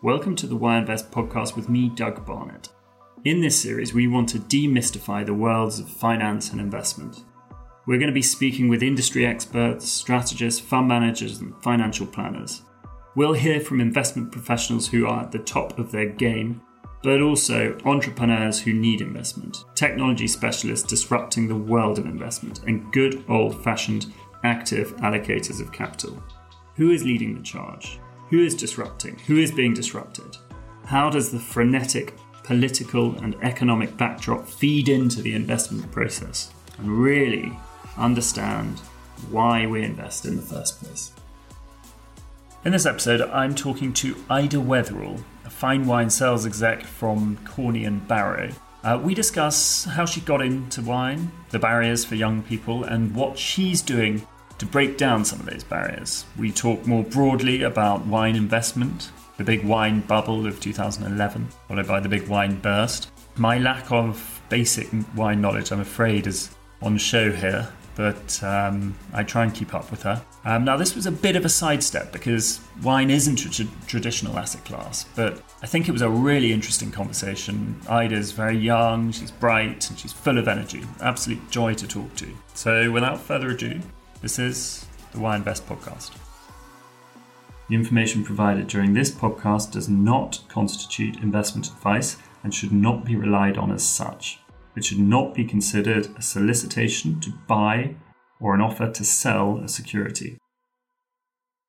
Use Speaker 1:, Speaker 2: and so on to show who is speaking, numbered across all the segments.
Speaker 1: Welcome to the Why Invest podcast with me, Doug Barnett. In this series, we want to demystify the worlds of finance and investment. We're going to be speaking with industry experts, strategists, fund managers, and financial planners. We'll hear from investment professionals who are at the top of their game, but also entrepreneurs who need investment, technology specialists disrupting the world of investment, and good old fashioned active allocators of capital. Who is leading the charge? Who is disrupting? Who is being disrupted? How does the frenetic political and economic backdrop feed into the investment process? And really understand why we invest in the first place. In this episode, I'm talking to Ida Wetherall, a fine wine sales exec from Corney and Barrow. Uh, we discuss how she got into wine, the barriers for young people, and what she's doing to break down some of those barriers. We talk more broadly about wine investment, the big wine bubble of 2011, followed by the big wine burst. My lack of basic wine knowledge, I'm afraid, is on show here, but um, I try and keep up with her. Um, now, this was a bit of a sidestep because wine isn't a tra- traditional asset class, but I think it was a really interesting conversation. Ida's very young, she's bright, and she's full of energy. Absolute joy to talk to. So, without further ado, this is the Why Invest podcast. The information provided during this podcast does not constitute investment advice and should not be relied on as such. It should not be considered a solicitation to buy or an offer to sell a security.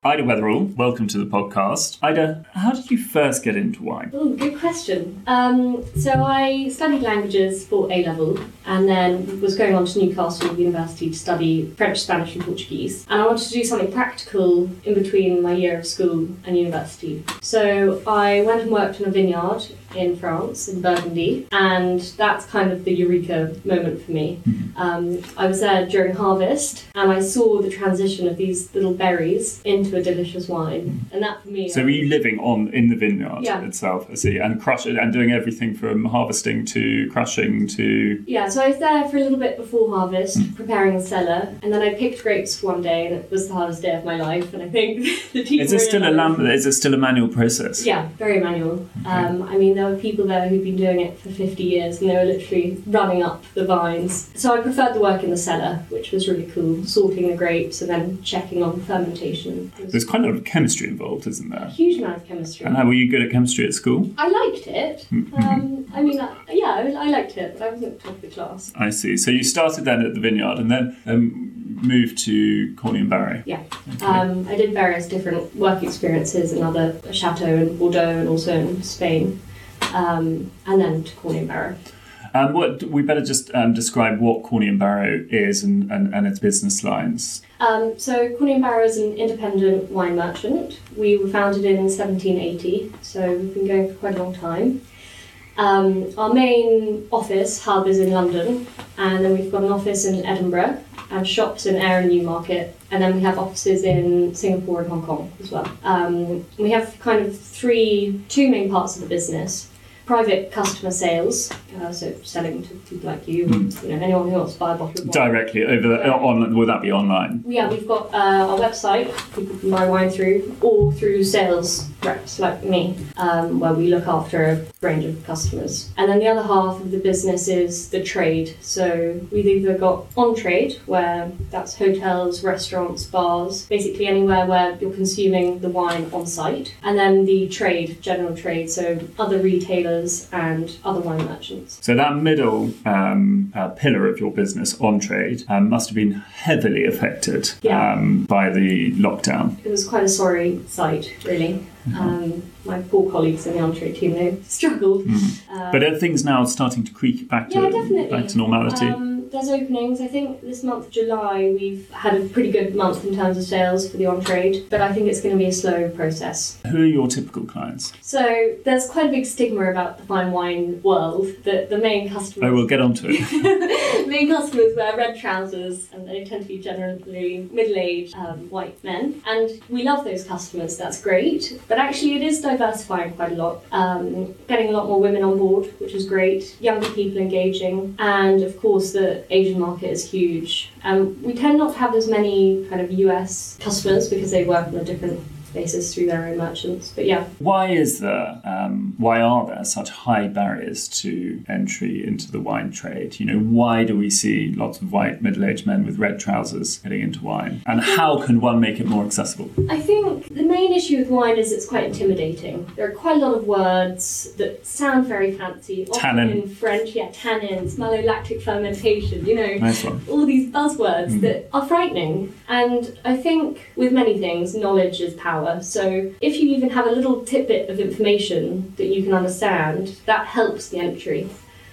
Speaker 1: Ida Wetherall, welcome to the podcast. Ida, how did you first get into wine?
Speaker 2: Oh, good question. Um, so I studied languages for A level and then was going on to Newcastle University to study French, Spanish, and Portuguese. And I wanted to do something practical in between my year of school and university. So I went and worked in a vineyard in France, in Burgundy, and that's kind of the eureka moment for me. Um, I was there during harvest and I saw the transition of these little berries into a delicious wine, and that for me.
Speaker 1: So were you living on in the vineyard
Speaker 2: Yeah.
Speaker 1: itself, I see, and crushing and doing everything from harvesting to crushing to
Speaker 2: Yeah, so I was there for a little bit before harvest, preparing the cellar, and then I picked grapes one day, and it was the hardest day of my life. And I think the team.
Speaker 1: Is it still a lamp is it still a manual process?
Speaker 2: Yeah, very manual. Um, I mean, there were people there who'd been doing it for 50 years, and they were literally running up the vines. So I preferred the work in the cellar, which was really cool, sorting the grapes and then checking on fermentation.
Speaker 1: There's quite a lot of chemistry involved, isn't there?
Speaker 2: a huge amount of chemistry.
Speaker 1: And how were you good at chemistry at school?
Speaker 2: I liked it. Um, I mean, I, yeah, I, I liked it, but I wasn't top of the class.
Speaker 1: I see. So you started then at the vineyard and then um, moved to Corney and Barrow?
Speaker 2: Yeah. Um, I did various different work experiences in other chateau in Bordeaux and also in Spain, um, and then to Corney and Barrow.
Speaker 1: Um, what we better just um, describe what Corney and Barrow is and, and, and its business lines.
Speaker 2: Um, so Corney and Barrow is an independent wine merchant. We were founded in 1780, so we've been going for quite a long time. Um, our main office hub is in London, and then we've got an office in Edinburgh and shops in Ayr and Newmarket, and then we have offices in Singapore and Hong Kong as well. Um, we have kind of three, two main parts of the business. Private customer sales, uh, so selling to people like you,
Speaker 1: Mm.
Speaker 2: you know, anyone who wants to buy a bottle of wine.
Speaker 1: Directly over the
Speaker 2: Yeah.
Speaker 1: on would that be online?
Speaker 2: Yeah, we've got uh, our website people can buy wine through, or through sales reps like me, um, where we look after a range of customers. And then the other half of the business is the trade. So we've either got on trade, where that's hotels, restaurants, bars, basically anywhere where you're consuming the wine on site, and then the trade, general trade, so other retailers and other wine merchants.
Speaker 1: So that middle um, uh, pillar of your business, on trade, um, must have been heavily affected
Speaker 2: Yeah.
Speaker 1: um, by the lockdown.
Speaker 2: It was quite a sorry sight, really. Um, my poor colleagues in the entree team, they struggled. Um,
Speaker 1: But are things now starting to creak back to
Speaker 2: yeah,
Speaker 1: back to normality?
Speaker 2: There's openings. I think this month, July, we've had a pretty good month in terms of sales for the on trade, but I think it's going to be a slow process.
Speaker 1: Who are your typical clients?
Speaker 2: So there's quite a big stigma about the fine wine world that the main customers
Speaker 1: Oh, we'll get onto it.
Speaker 2: main customers wear red trousers and they tend to be generally middle-aged um, white men and we love those customers that's great but actually it is diversifying quite a lot um, getting a lot more women on board which is great younger people engaging and of course the asian market is huge. Um, we tend not to have as many kind of us customers because they work on a different through their own merchants. But yeah.
Speaker 1: Why is there, um, why are there such high barriers to entry into the wine trade? You know, why do we see lots of white middle aged men with red trousers getting into wine? And how can one make it more accessible?
Speaker 2: I think the main issue with wine is it's quite intimidating. There are quite a lot of words that sound very fancy. often
Speaker 1: Tannin.
Speaker 2: In French, yeah, tannins, malolactic fermentation, you know.
Speaker 1: Nice
Speaker 2: all these buzzwords
Speaker 1: Mm.
Speaker 2: that are frightening. And I think with many things, knowledge is power. So if you even have a little tidbit of information that you can understand, that helps the entry.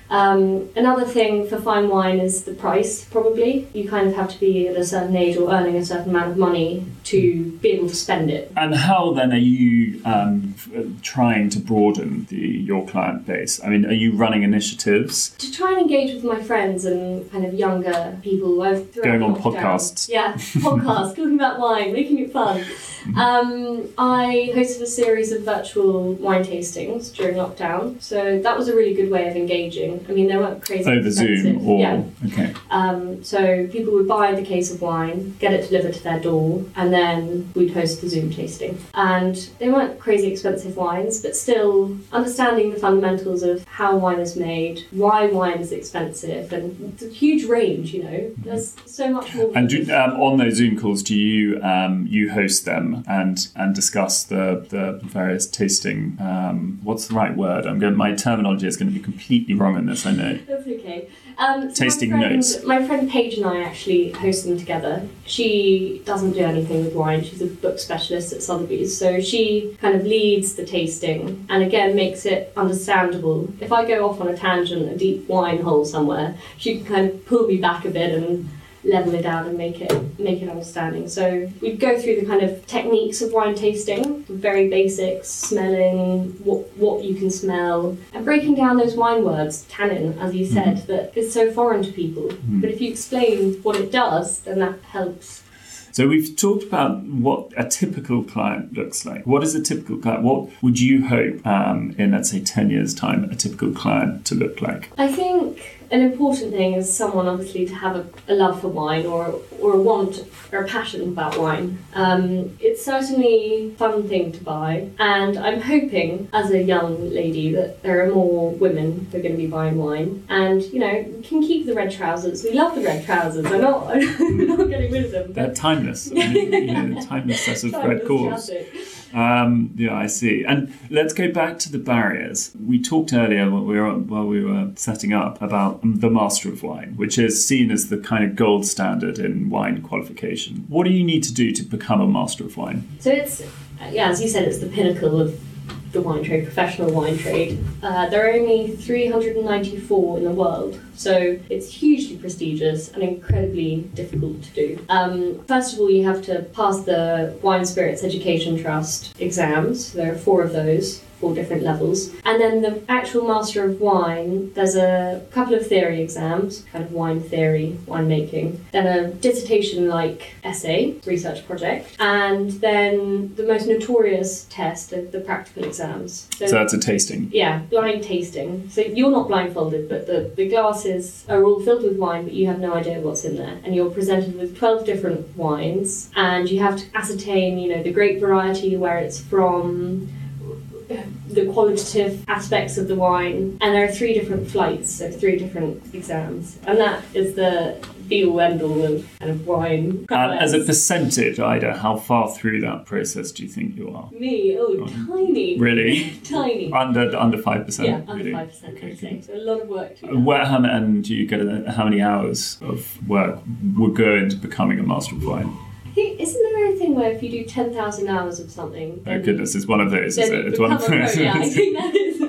Speaker 2: Um, another thing for fine wine is the price, probably. You kind of have to be at a certain age or earning a certain amount of money to be able to spend it.
Speaker 1: And how then are you um, trying to broaden the, your client base? I mean, are you running initiatives?
Speaker 2: to try and engage with my friends and kind of younger people. I've
Speaker 1: Going on podcasts.
Speaker 2: Yeah, podcasts, talking about wine, making it fun. Um, I hosted a series of virtual wine tastings during lockdown, so that was a really good way of engaging. I mean, they weren't crazy
Speaker 1: Over
Speaker 2: expensive.
Speaker 1: Zoom or
Speaker 2: yeah.
Speaker 1: okay,
Speaker 2: Um, so people would buy the case of wine, get it delivered to their door, and then we'd host the Zoom tasting. And they weren't crazy expensive wines, but still understanding the fundamentals of how wine is made, why wine is expensive, and it's a huge range. You know, there's so much more.
Speaker 1: and do, um, on those Zoom calls, do you um, you host them and and discuss the the various tasting? Um, what's the right word? I'm going. My terminology is going to be completely wrong in this. I know.
Speaker 2: That's okay. Um, so
Speaker 1: Tasting
Speaker 2: my friend,
Speaker 1: notes.
Speaker 2: My friend Paige and I actually host them together. She doesn't do anything with wine. She's a book specialist at Sotheby's, so she kind of leads the tasting and again makes it understandable. If I go off on a tangent, a deep wine hole somewhere, she can kind of pull me back a bit and level it out and make it make it understanding. So we'd go through the kind of techniques of wine tasting, very basics, smelling, what what you can smell, and breaking down those wine words, tannin, as you said, that is so foreign to people. But if you explain what it does, then that helps.
Speaker 1: So we've talked about what a typical client looks like. What is a typical client? What would you hope um, in, let's say, ten years' time, a typical client to look like?
Speaker 2: I think an important thing is someone obviously to have a, a love for wine or or a want or a passion about wine. Um, it's certainly a fun thing to buy, and I'm hoping as a young lady that there are more women who are going to be buying wine, and you know we can keep the red trousers. We love the red trousers. I'm not I'm not getting rid of them.
Speaker 1: They're timeless. I mean, you know, timeless set of red
Speaker 2: classic.
Speaker 1: Um, yeah, I see. And let's go back to the barriers. We talked earlier while we were, while we were setting up about the Master of Wine, which is seen as the kind of gold standard in wine qualification. What do you need to do to become a Master of Wine?
Speaker 2: So it's, yeah, as you said, it's the pinnacle of the wine trade, professional wine trade. Uh, there are only 394 in the world, so it's hugely prestigious and incredibly difficult to do. Um, first of all, you have to pass the Wine Spirits Education Trust exams. There are four of those. Four different levels, and then the actual Master of Wine. There's a couple of theory exams, kind of wine theory, winemaking, then a dissertation-like essay, research project, and then the most notorious test of the practical exams.
Speaker 1: So that's a tasting.
Speaker 2: Yeah, blind tasting. So you're not blindfolded, but the, the glasses are all filled with wine, but you have no idea what's in there. And you're presented with 12 different wines, and you have to ascertain, you know, the grape variety, where it's from, the qualitative aspects of the wine. And there are three different flights, so three different exams. And that is the be all end all of kind of wine.
Speaker 1: And as a percentage, Ida, how far through that process do you think you are?
Speaker 2: Me, oh, tiny.
Speaker 1: Really?
Speaker 2: tiny.
Speaker 1: Under under five percent.
Speaker 2: Yeah, under 5%,
Speaker 1: Okay,
Speaker 2: I'd say.
Speaker 1: good.
Speaker 2: So a lot of work to.
Speaker 1: Where, how, and do you get how many hours of work would go into becoming a master of wine?
Speaker 2: Think, isn't there a thing where if you do 10,000 hours of something,
Speaker 1: Oh goodness, it's one of those, is it? It's one of those.
Speaker 2: Yeah, I think that is.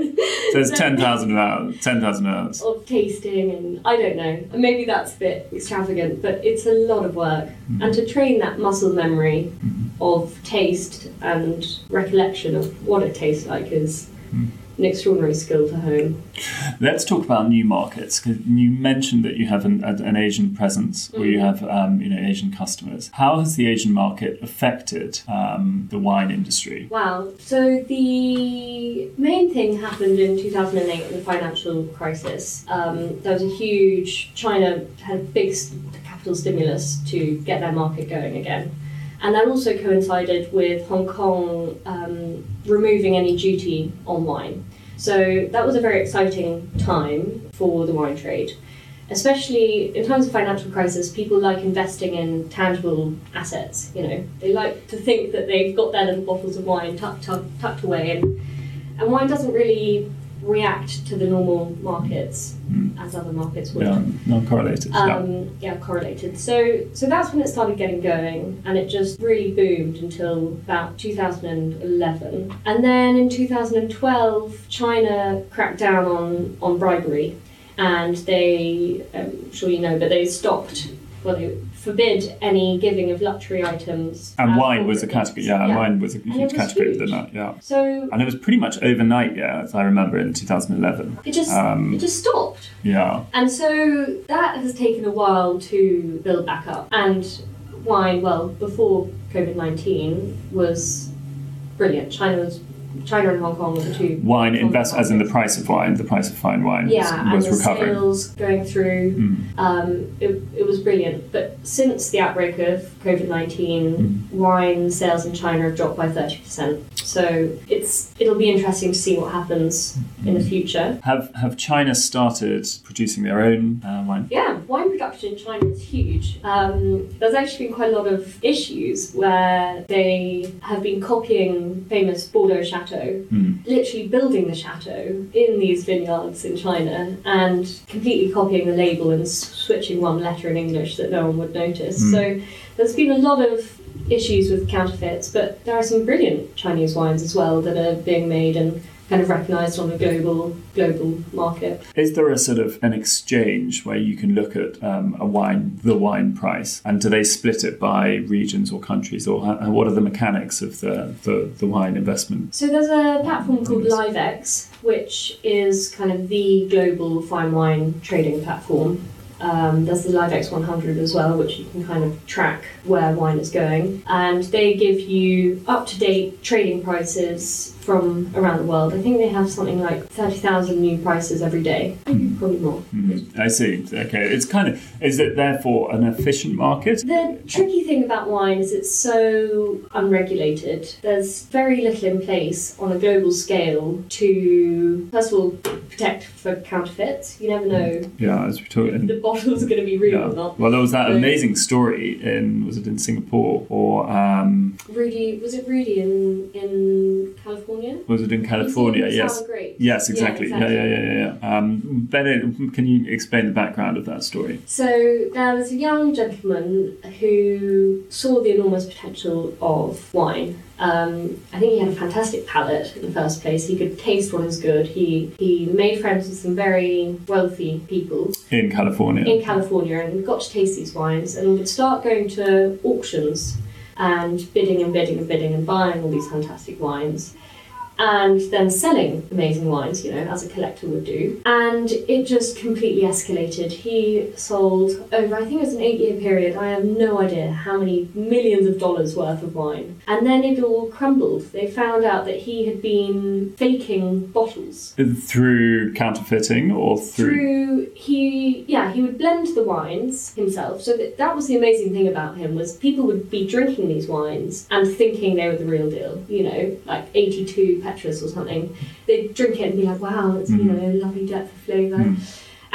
Speaker 1: so it's ten thousand hours. Ten thousand hours.
Speaker 2: Of tasting, and I don't know. And Maybe that's a bit extravagant, but it's a lot of work.
Speaker 1: Mm.
Speaker 2: And to train that muscle memory
Speaker 1: Mm-hmm.
Speaker 2: of taste and recollection of what it tastes like is
Speaker 1: Mm.
Speaker 2: An extraordinary skill to hone.
Speaker 1: Let's talk about new markets. 'cause you mentioned that you have an, an Asian presence, where you
Speaker 2: Mhm.
Speaker 1: have um, you know Asian customers. How has the Asian market affected um, the wine industry?
Speaker 2: Wow. So the main thing happened in 2008 in the financial crisis. Um, there was a huge, China had a big capital stimulus to get their market going again. And that also coincided with Hong Kong um, removing any duty on wine. So that was a very exciting time for the wine trade. Especially in times of financial crisis, people like investing in tangible assets. You know, they like to think that they've got their little bottles of wine tucked, tucked, tucked away, and, and wine doesn't really react to the normal markets
Speaker 1: Mm.
Speaker 2: as other markets would.
Speaker 1: Yeah, non-correlated. yeah.
Speaker 2: Um, yeah, correlated. So, so that's when it started getting going, and it just really boomed until about 2011. And then in 2012, China cracked down on on bribery, and they, I'm sure you know, but they stopped. Well, they forbid any giving of luxury items.
Speaker 1: And wine was a category.
Speaker 2: gifts.
Speaker 1: Yeah, wine was a huge
Speaker 2: was
Speaker 1: category
Speaker 2: huge.
Speaker 1: within that. Yeah,
Speaker 2: So
Speaker 1: and it was pretty much overnight. Yeah, as I remember in 2011.
Speaker 2: it just
Speaker 1: Um,
Speaker 2: it just stopped.
Speaker 1: Yeah,
Speaker 2: And so that has taken a while to build back up. And wine, well, before COVID 19 was brilliant. China was China and Hong Kong were the two.
Speaker 1: wine invest as in the price of wine, the price of fine wine
Speaker 2: Yeah,
Speaker 1: was,
Speaker 2: and the
Speaker 1: recovering.
Speaker 2: sales going through.
Speaker 1: Mm.
Speaker 2: Um, it, it was brilliant. But since the outbreak of COVID 19,
Speaker 1: Mm.
Speaker 2: wine sales in China have dropped by 30%. So it's it'll be interesting to see what happens in
Speaker 1: Mm.
Speaker 2: the future.
Speaker 1: Have have China started producing their own uh, wine?
Speaker 2: Yeah, wine production in China is huge. Um, there's actually been quite a lot of issues where they have been copying famous Bordeaux Chateau,
Speaker 1: Mm.
Speaker 2: literally building the chateau in these vineyards in China and completely copying the label and switching one letter in English that no one would notice.
Speaker 1: Mm.
Speaker 2: So there's been a lot of issues with counterfeits, but there are some brilliant Chinese wines as well that are being made and kind of recognised on a global global market.
Speaker 1: Is there a sort of an exchange where you can look at um, a wine, the wine price, and do they split it by regions or countries, or how, what are the mechanics of the, the, the wine investment?
Speaker 2: So there's a platform called Liv-ex, which is kind of the global fine wine trading platform. Um, there's the Liv-ex 100 as well, which you can kind of track where wine is going, and they give you up-to-date trading prices from around the world. I think they have something like 30,000 new prices every day, maybe probably more.
Speaker 1: Mm, I see. Okay, it's kind of is it therefore an efficient market?
Speaker 2: The tricky thing about wine is it's so unregulated. There's very little in place on a global scale to, first of all, protect for counterfeits. You never know
Speaker 1: Yeah, as we
Speaker 2: if
Speaker 1: talked.
Speaker 2: the bottles are going to be real
Speaker 1: Yeah.
Speaker 2: or not.
Speaker 1: Well, there was that
Speaker 2: So-
Speaker 1: amazing story in was it in Singapore or um,
Speaker 2: Rudy, was it Rudy in in California?
Speaker 1: Was it in California? Yes. Yes, exactly. Yeah,
Speaker 2: exactly.
Speaker 1: yeah, yeah, yeah. yeah. Um, Bennett, can you explain the background of that story?
Speaker 2: So there was a young gentleman who saw the enormous potential of wine. Um, I think he had a fantastic palate in the first place. He could taste what is good. He he made friends with some very wealthy people
Speaker 1: In California.
Speaker 2: in California and got to taste these wines and would start going to auctions and bidding and bidding and bidding and buying all these fantastic wines and then selling amazing wines, you know, as a collector would do. And it just completely escalated. He sold over, I think it was an eight year period, I have no idea how many millions of dollars worth of wine. And then it all crumbled. They found out that he had been faking bottles
Speaker 1: through counterfeiting or through,
Speaker 2: through he yeah he would blend the wines himself so that, that was the amazing thing about him was people would be drinking these wines and thinking they were the real deal you know like 82 petrus or something they'd drink it and be like wow it's you
Speaker 1: Mhm.
Speaker 2: know lovely depth of flavour
Speaker 1: Mm.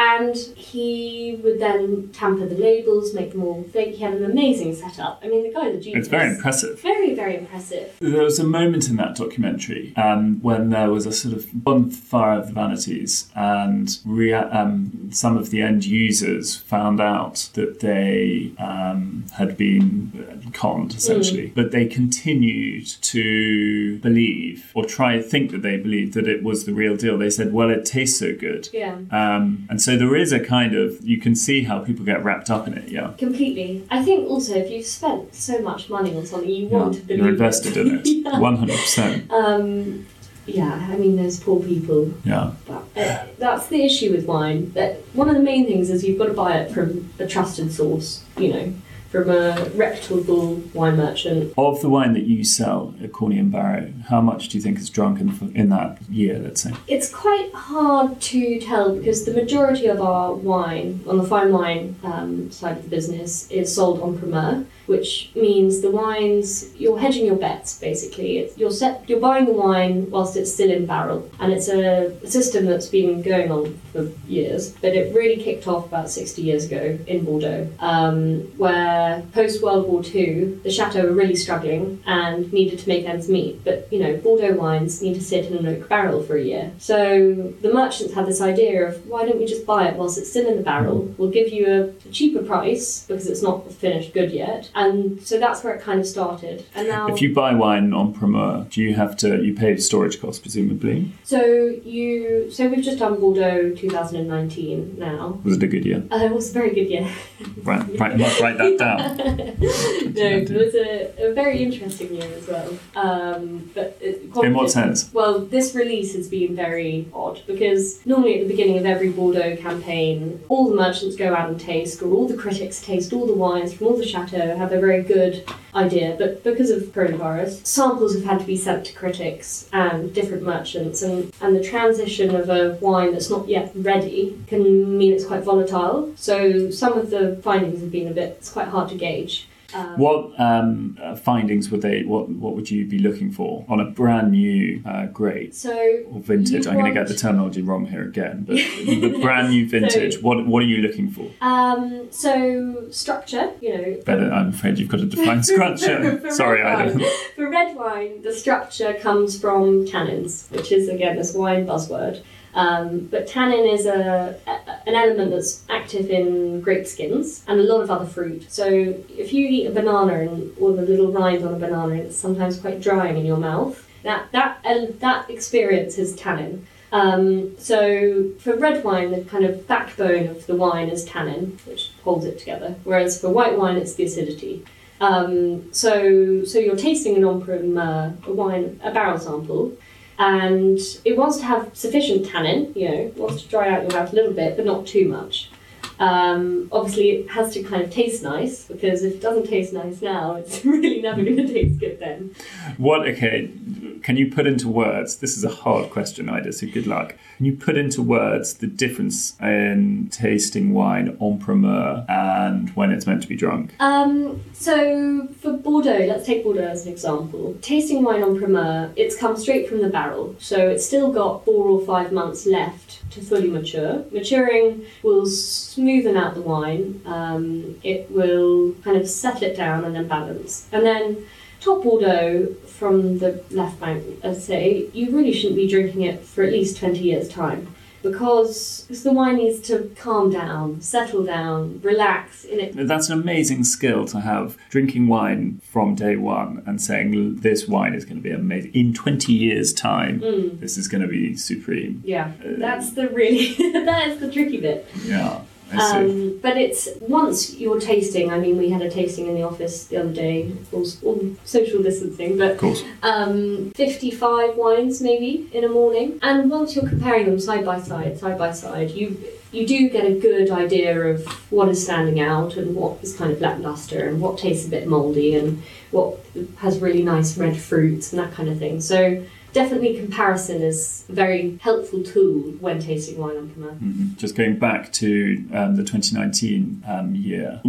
Speaker 2: And he would then tamper the labels make them all fake he had an amazing setup i mean the guy's a genius
Speaker 1: it's very impressive.
Speaker 2: very very impressive
Speaker 1: There was a moment in that documentary um, when there was a sort of bonfire of the vanities, and rea- um, some of the end users found out that they um, had been conned, essentially. But they continued to believe, or try to think that they believed that it was the real deal. They said, "Well, it tastes so good."
Speaker 2: yeah
Speaker 1: Um, and so there is a kind of you can see how people get wrapped up in it. Yeah,
Speaker 2: Completely. I think also if you've spent so much money on something, you want to believe
Speaker 1: you're invested in it, one hundred percent.
Speaker 2: Um, yeah, I mean, those poor people.
Speaker 1: Yeah.
Speaker 2: But uh, that's the issue with wine. That one of the main things is you've got to buy it from a trusted source. You know, from a reputable wine merchant.
Speaker 1: Of the wine that you sell at Corney and Barrow, how much do you think is drunk in, in that year, let's say?
Speaker 2: It's quite hard to tell because the majority of our wine, on the fine wine um, side of the business, is sold on en primeur. Which means the wines you're hedging your bets basically. It's, you're set you're buying the wine whilst it's still in barrel, and it's a system that's been going on for years, but it really kicked off about 60 years ago in Bordeaux, um, where post World War II the chateau were really struggling and needed to make ends meet. But you know Bordeaux wines need to sit in an oak barrel for a year, so the merchants had this idea of why don't we just buy it whilst it's still in the barrel? We'll give you a cheaper price because it's not finished good yet and so that's where it kind of started. And now,
Speaker 1: if you buy wine en primeur, do you have to you pay storage costs presumably?
Speaker 2: So you so we've just done Bordeaux 2019 now.
Speaker 1: Was it a good year?
Speaker 2: Uh, it was a very good year.
Speaker 1: right, right, write that down.
Speaker 2: no, it was a, a, very interesting year as well. Um, but it,
Speaker 1: in what sense?
Speaker 2: Well, this release has been very odd because normally at the beginning of every Bordeaux campaign, all the merchants go out and taste, or all the critics taste all the wines from all the chateaux have a very good idea, but because of coronavirus, samples have had to be sent to critics and different merchants, and, and the transition of a wine that's not yet ready can mean it's quite volatile. So some of the findings have been a bit, it's quite hard to gauge.
Speaker 1: Um, what um, uh, findings would they? What what would you be looking for on a brand new uh, grade
Speaker 2: so
Speaker 1: or vintage? I'm going to get the terminology wrong here again, but the brand new vintage. so, what what are you looking for?
Speaker 2: Um, so structure, you know.
Speaker 1: Better. I'm afraid you've got to define structure. Sorry, I don't.
Speaker 2: For red wine, the structure comes from tannins, which is again this wine buzzword. Um, but tannin is a, a, an element that's active in grape skins and a lot of other fruit. So if you eat a banana and all the little rind on a banana, it's sometimes quite drying in your mouth. That that uh, that experience is tannin. Um, so for red wine, the kind of backbone of the wine is tannin, which holds it together. Whereas for white wine, it's the acidity. Um, so so you're tasting en primeur, uh, wine, a barrel sample and it wants to have sufficient tannin, you know, wants to dry out your mouth a little bit, but not too much. Um, obviously, it has to kind of taste nice because if it doesn't taste nice now, it's really never going to taste good then.
Speaker 1: What? Okay, can you put into words? This is a hard question, Ida. So good luck. Can you put into words the difference in tasting wine en primeur and when it's meant to be drunk?
Speaker 2: Um, so for Bordeaux, let's take Bordeaux as an example. Tasting wine en primeur, it's come straight from the barrel, so it's still got four or five months left to fully mature. Maturing will smoothen out the wine, um, it will kind of settle it down and then balance. And then top Bordeaux from the left bank, I'd say, you really shouldn't be drinking it for at least 20 years' time because, because the wine needs to calm down, settle down, relax in it.
Speaker 1: That's an amazing skill to have drinking wine from day one and saying this wine is going to be amazing. In 20 years' time, mm. this is going to be supreme.
Speaker 2: Yeah, uh, that's the really, that is the tricky bit.
Speaker 1: Yeah.
Speaker 2: Um, but it's once you're tasting. I mean, we had a tasting in the office the other day, all, all social distancing, but um, 55 wines maybe in a morning. And once you're comparing them side by side, side by side, you you do get a good idea of what is standing out and what is kind of lackluster and what tastes a bit mouldy and what has really nice red fruits and that kind of thing. So definitely comparison is a very helpful tool when tasting wine en primeur.
Speaker 1: Mm-hmm. Just going back to um, the 2019 um, year,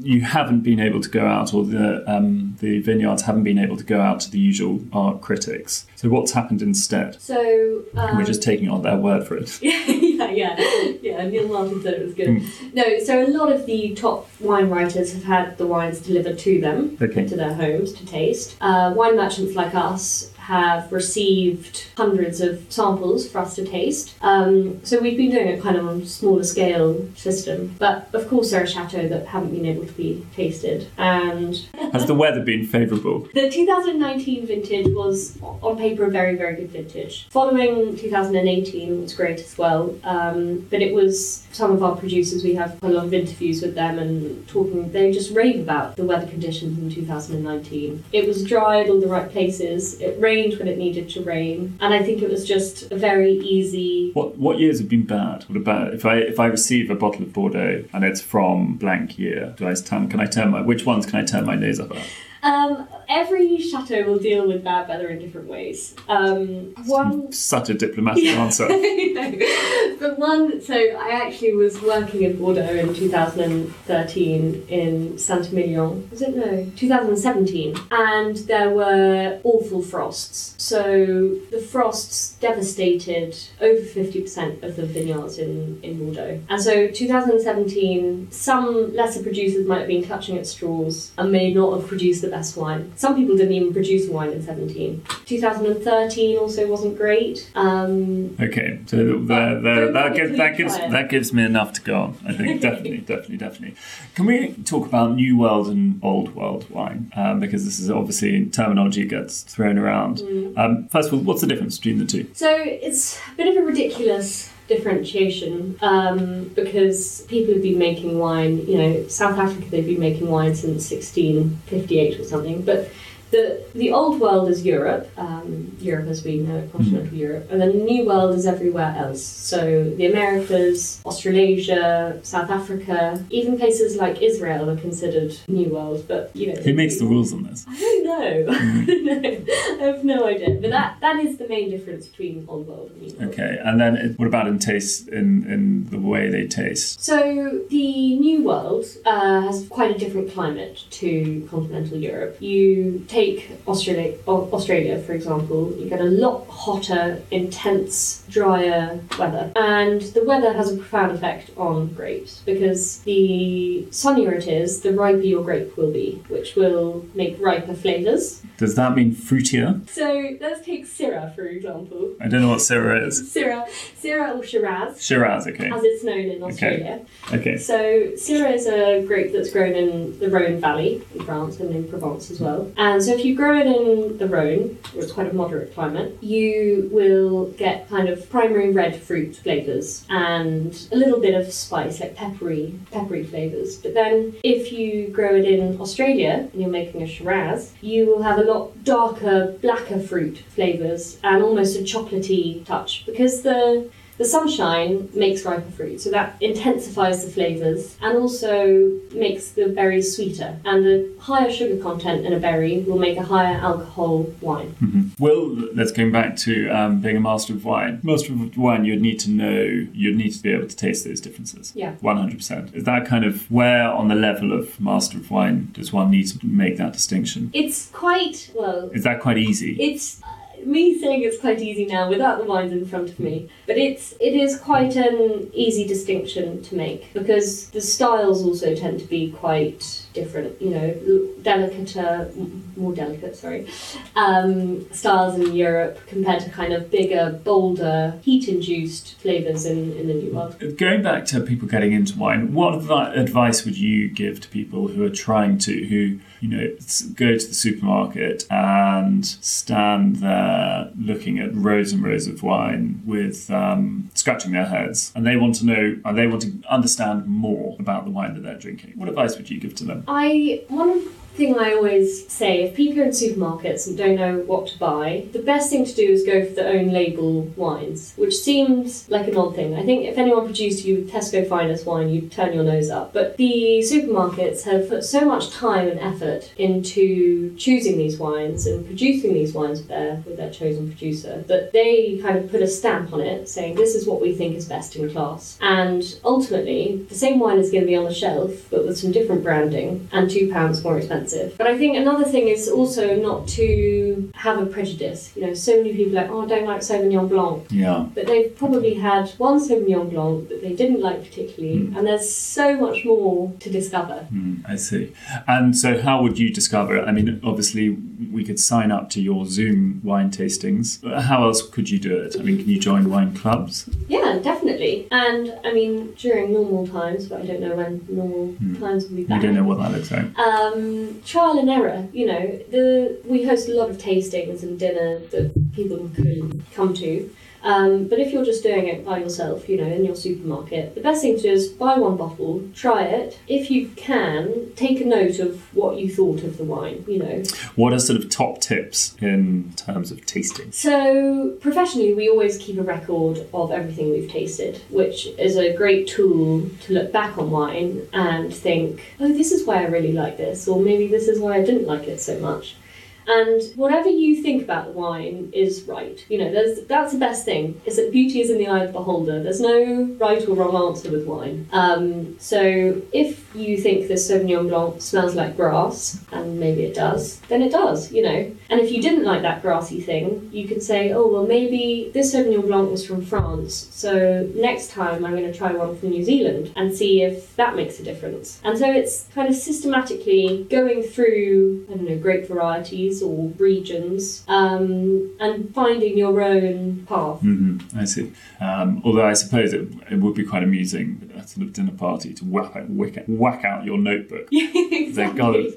Speaker 1: you haven't been able to go out, or the um, the vineyards haven't been able to go out to the usual art critics. So what's happened instead?
Speaker 2: So
Speaker 1: we're just taking on their word for it.
Speaker 2: yeah, yeah, yeah. Neal Martin said it was good. Mm. No, so a lot of the top wine writers have had the wines delivered to them,
Speaker 1: okay.
Speaker 2: to their homes to taste. Uh, wine merchants like us have received hundreds of samples for us to taste. Um, so we've been doing it kind of on a smaller scale system. But of course, there are chateaux that haven't been able to be tasted. And
Speaker 1: has the weather been favourable?
Speaker 2: The 2019 vintage was on paper a very very good vintage. Following 2018 was great as well. Um, but it was some of our producers. We have a lot of interviews with them and talking. They just rave about the weather conditions in 2019. It was dry at all the right places. It rained rained when it needed to rain, and I think it was just a very easy.
Speaker 1: What what years have been bad? What about if I if I receive a bottle of Bordeaux and it's from blank year? Do I turn? Can I turn my which ones can I turn my nose up at?
Speaker 2: Um, every chateau will deal with bad weather in different ways. Um, one
Speaker 1: Such a diplomatic answer.
Speaker 2: no. But one, so I actually was working in Bordeaux in 2013 in Saint-Emilion. Was it no? 2017, and there were awful frosts. So the frosts devastated over 50% of the vineyards in in Bordeaux. And so 2017, some lesser producers might have been clutching at straws and may not have produced the best wine. Some people didn't even produce wine in 17. 2013 also wasn't great. Um,
Speaker 1: Okay, so there,
Speaker 2: Don't
Speaker 1: that, gives,
Speaker 2: me
Speaker 1: that gives
Speaker 2: it.
Speaker 1: that gives me enough to go on. I think definitely, definitely, definitely. Can we talk about New World and Old World wine? Um, because this is obviously terminology gets thrown around.
Speaker 2: Mm.
Speaker 1: Um, first of all, what's the difference between the two?
Speaker 2: So it's a bit of a ridiculous differentiation um, because people have been making wine, you know, South Africa, they've been making wine since 1658 or something, but the, the old world is Europe, um, Europe as we know, continental Europe, and then the new world is everywhere else. So the Americas, Australasia, South Africa, even places like Israel are considered new world, but you know.
Speaker 1: Who makes the rules on this?
Speaker 2: I don't know. I don't. I have no idea. But that, that is the main difference between old world and new world.
Speaker 1: Okay, and then it, what about in taste, in, in the way they taste?
Speaker 2: So the New World uh, has quite a different climate to continental Europe. You take Australia, Australia for example, you get a lot hotter, intense, drier weather, and the weather has a profound effect on grapes because the sunnier it is, the riper your grape will be, which will make riper flavors.
Speaker 1: Does that mean fruitier?
Speaker 2: So let's take Syrah for example.
Speaker 1: I don't know what Syrah is.
Speaker 2: Syrah, Syrah or Shiraz,
Speaker 1: Shiraz, okay.
Speaker 2: as it's known in Australia.
Speaker 1: Okay.
Speaker 2: So Syrah is a grape that's grown in the Rhone Valley in France and in Provence as well. And so if you grow it in the Rhone, it's quite a moderate climate, you will get kind of primary red fruit flavours and a little bit of spice, like peppery, peppery flavours. But then if you grow it in Australia and you're making a Shiraz, you will have a lot darker, blacker fruit flavours and almost a chocolatey touch because the the sunshine makes riper fruit, so that intensifies the flavours and also makes the berries sweeter. And the higher sugar content in a berry will make a higher alcohol wine.
Speaker 1: Mhm. Well, let's go back to um, being a master of wine. Master of wine, you'd need to know, you'd need to be able to taste those differences.
Speaker 2: Yeah.
Speaker 1: 100%. Is that kind of where on the level of master of wine does one need to make that distinction?
Speaker 2: It's quite, well,
Speaker 1: Is that quite easy?
Speaker 2: it's me saying it's quite easy now without the wines in front of me but it's it is quite an easy distinction to make because the styles also tend to be quite different you know delicater more delicate sorry um, styles in Europe compared to kind of bigger bolder heat induced flavors in, in the new world
Speaker 1: Going back to people getting into wine, what advice would you give to people who are trying to, who, you know, go to the supermarket and stand there looking at rows and rows of wine with um, scratching their heads and they want to know, and they want to understand more about the wine that they're drinking? What advice would you give to them?
Speaker 2: I one thing I always say if people are in supermarkets and don't know what to buy, the best thing to do is go for the own label wines, which seems like an odd thing. I think if anyone produced you Tesco Finest wine, you'd turn your nose up. But the supermarkets have put so much time and effort into choosing these wines and producing these wines with their with their chosen producer that they kind of put a stamp on it saying this is what we think is best in class. And ultimately, the same wine is going to be on the shelf, but with some different branding and two pounds more expensive. But I think another thing is also not to have a prejudice. You know, so many people are like, oh, I don't like Sauvignon Blanc.
Speaker 1: Yeah.
Speaker 2: But they've probably had one Sauvignon Blanc that they didn't like particularly,
Speaker 1: Mm.
Speaker 2: and there's so much more to discover.
Speaker 1: Mm, I see. And so, how would you discover it? I mean, obviously, we could sign up to your Zoom wine tastings. How else could you do it? I mean, can you join wine clubs?
Speaker 2: Yeah, definitely. And I mean, during normal times, but I don't know when normal
Speaker 1: Hmm.
Speaker 2: times will be
Speaker 1: We
Speaker 2: back.
Speaker 1: don't know what that looks like.
Speaker 2: Um, trial and error. You know, the we host a lot of tastings and dinner that people can come to. Um, but if you're just doing it by yourself, you know, in your supermarket, the best thing to do is buy one bottle, try it. If you can, take a note of what you thought of the wine, you know.
Speaker 1: What are sort of top tips in terms of tasting?
Speaker 2: So, professionally, we always keep a record of everything we've tasted, which is a great tool to look back on wine and think, oh, this is why I really like this, or maybe this is why I didn't like it so much. And whatever you think about the wine is right. You know, there's that's the best thing is that beauty is in the eye of the beholder. There's no right or wrong answer with wine. Um, so if you think this Sauvignon Blanc smells like grass, and maybe it does, then it does. You know. And if you didn't like that grassy thing, you could say, oh well, maybe this Sauvignon Blanc was from France. So next time I'm going to try one from New Zealand and see if that makes a difference. And so it's kind of systematically going through I don't know grape varieties or regions um, and finding your own path.
Speaker 1: Mm-hmm. I see. Um, although I suppose it, it would be quite amusing at a sort of dinner party to whack, whack, whack out your notebook.
Speaker 2: exactly.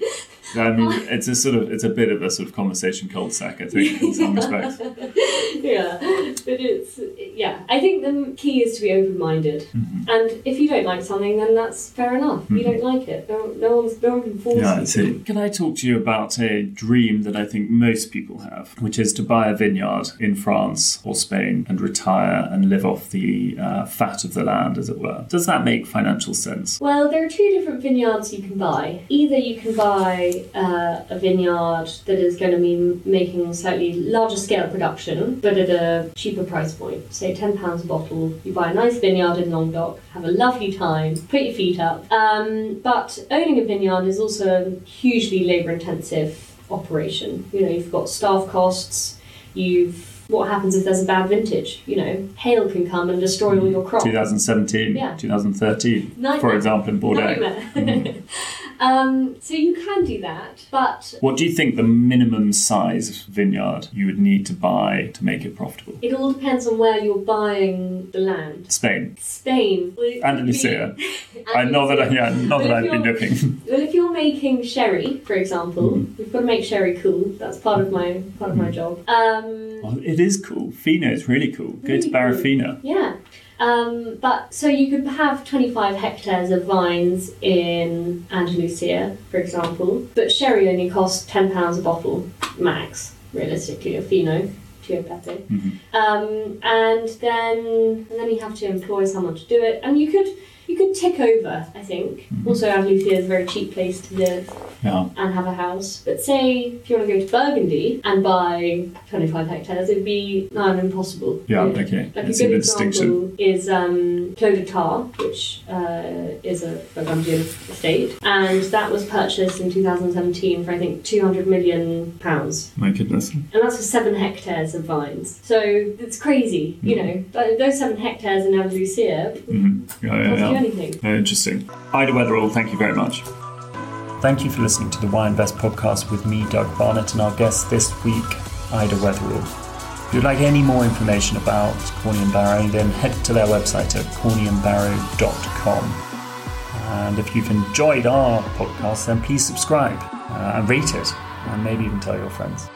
Speaker 1: I mean, it's a sort of it's a bit of a sort of conversation cul-de-sac, I think, in some respects.
Speaker 2: yeah, but it's yeah. I think the key is to be open-minded,
Speaker 1: mm-hmm.
Speaker 2: and if you don't like something, then that's fair enough. Mm-hmm. You don't like it. No, no one's no one can force
Speaker 1: yeah,
Speaker 2: you.
Speaker 1: Can I talk to you about a dream that I think most people have, which is to buy a vineyard in France or Spain and retire and live off the uh, fat of the land, as it were? Does that make financial sense?
Speaker 2: Well, there are two different vineyards you can buy. Either you can buy uh, a vineyard that is going to be making slightly larger scale production, but at a cheaper price point. Say £10 a bottle. You buy a nice vineyard in Languedoc, have a lovely time, put your feet up. Um, but owning a vineyard is also a hugely labour intensive operation. You know, you've got staff costs, you've what happens if there's a bad vintage? You know, hail can come and destroy all your crop.
Speaker 1: 2017,
Speaker 2: Yeah.
Speaker 1: 2013,
Speaker 2: Nightmare.
Speaker 1: for example, in Bordeaux.
Speaker 2: Um, so you can do that, but
Speaker 1: What do you think the minimum size vineyard you would need to buy to make it profitable?
Speaker 2: it all depends on where you're buying the land.
Speaker 1: Spain,
Speaker 2: Spain. well, it could
Speaker 1: Andalusia.
Speaker 2: be-
Speaker 1: I know that. I, yeah, not
Speaker 2: But
Speaker 1: that
Speaker 2: if
Speaker 1: I've been
Speaker 2: you're-
Speaker 1: looking.
Speaker 2: Well, if you're making sherry, for example,
Speaker 1: Mm-hmm.
Speaker 2: we've got to make sherry cool. That's part of my part of my job. Um,
Speaker 1: Well, it is cool. Fino is really cool. Go to
Speaker 2: cool.
Speaker 1: Barrafina.
Speaker 2: Yeah. Um, but so you could have 25 hectares of vines in Andalusia, for example, but sherry only costs £10 a bottle, max, realistically, a Fino.
Speaker 1: Mhm.
Speaker 2: Um, and then and then you have to employ someone to do it, and you could you could tick over. I think also Andalusia is a very cheap place to live
Speaker 1: Yeah.
Speaker 2: and have a house. But say if you want to go to Burgundy and buy 25 hectares, it'd be nigh impossible.
Speaker 1: Yeah, okay.
Speaker 2: Like
Speaker 1: I
Speaker 2: a good
Speaker 1: the
Speaker 2: example is um, Clos de Tart, which uh, is a Burgundian estate, and that was purchased in 2017 for I think 200 million pounds,
Speaker 1: My goodness.
Speaker 2: and that's for seven hectares of vines. So it's crazy, you know. Th- Those seven hectares in Andalusia
Speaker 1: hmm Yeah, yeah,
Speaker 2: do
Speaker 1: yeah.
Speaker 2: anything.
Speaker 1: Interesting. Ida Weatherall, thank you very much. Thank you for listening to the Why Invest podcast with me, Doug Barnett, and our guest this week, Ida Weatherall. If you'd like any more information about Corney and Barrow, then head to their website at corneyandbarrow.com. And if you've enjoyed our podcast, then please subscribe uh, and rate it, and maybe even tell your friends.